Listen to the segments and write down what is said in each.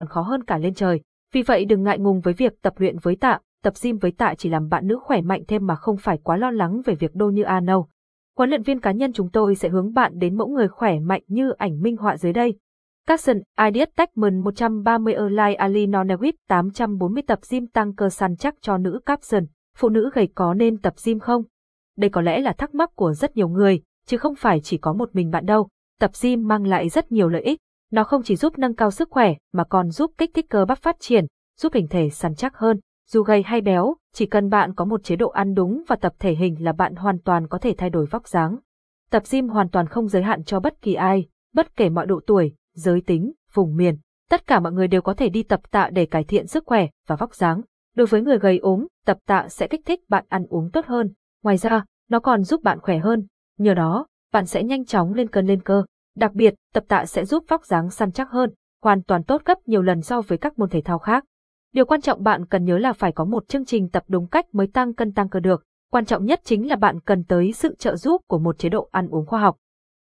còn khó hơn cả lên trời. Vì vậy đừng ngại ngùng với việc tập luyện với tạ, tập gym với tạ chỉ làm bạn nữ khỏe mạnh thêm mà không phải quá lo lắng về việc đô như A nâu. Huấn luyện viên cá nhân chúng tôi sẽ hướng bạn đến mẫu người khỏe mạnh như ảnh minh họa dưới đây. Capson, Ideas Techman 130 Erlai Ali Nonewit 840 tập gym tăng cơ săn chắc cho nữ Capson. Phụ nữ gầy có nên tập gym không? Đây có lẽ là thắc mắc của rất nhiều người, chứ không phải chỉ có một mình bạn đâu. Tập gym mang lại rất nhiều lợi ích. Nó không chỉ giúp nâng cao sức khỏe mà còn giúp kích thích cơ bắp phát triển, giúp hình thể săn chắc hơn. Dù gầy hay béo, chỉ cần bạn có một chế độ ăn đúng và tập thể hình là bạn hoàn toàn có thể thay đổi vóc dáng. Tập gym hoàn toàn không giới hạn cho bất kỳ ai, bất kể mọi độ tuổi, giới tính, vùng miền. Tất cả mọi người đều có thể đi tập tạ để cải thiện sức khỏe và vóc dáng. Đối với người gầy ốm, tập tạ sẽ kích thích bạn ăn uống tốt hơn. Ngoài ra, nó còn giúp bạn khỏe hơn. Nhờ đó, bạn sẽ nhanh chóng lên cân lên cơ. Đặc biệt, tập tạ sẽ giúp vóc dáng săn chắc hơn, hoàn toàn tốt gấp nhiều lần so với các môn thể thao khác. Điều quan trọng bạn cần nhớ là phải có một chương trình tập đúng cách mới tăng cân tăng cơ được. Quan trọng nhất chính là bạn cần tới sự trợ giúp của một chế độ ăn uống khoa học.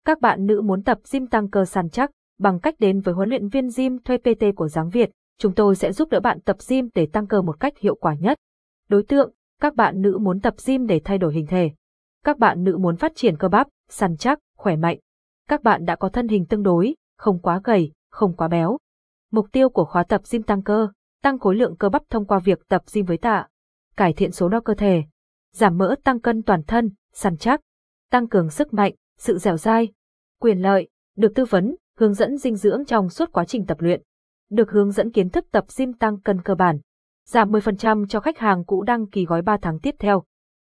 Các bạn nữ muốn tập gym tăng cơ săn chắc, bằng cách đến với huấn luyện viên gym thuê PT của Giáng Việt, chúng tôi sẽ giúp đỡ bạn tập gym để tăng cơ một cách hiệu quả nhất. Đối tượng, các bạn nữ muốn tập gym để thay đổi hình thể. Các bạn nữ muốn phát triển cơ bắp, săn chắc, khỏe mạnh. Các bạn đã có thân hình tương đối, không quá gầy, không quá béo. Mục tiêu của khóa tập gym tăng cơ, tăng khối lượng cơ bắp thông qua việc tập gym với tạ, cải thiện số đo cơ thể, giảm mỡ tăng cân toàn thân, săn chắc, tăng cường sức mạnh, sự dẻo dai, quyền lợi, được tư vấn, hướng dẫn dinh dưỡng trong suốt quá trình tập luyện, được hướng dẫn kiến thức tập gym tăng cân cơ bản, giảm 10% cho khách hàng cũ đăng ký gói 3 tháng tiếp theo.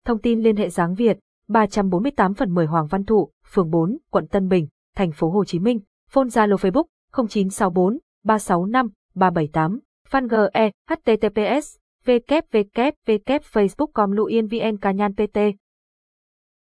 Thông tin liên hệ Giáng Việt, 348 phần 10 Hoàng Văn Thụ, phường 4, quận Tân Bình, thành phố Hồ Chí Minh, phone Zalo Facebook 0964 365 378, fan GE, https, www.facebook.com luyen vn cá nhan pt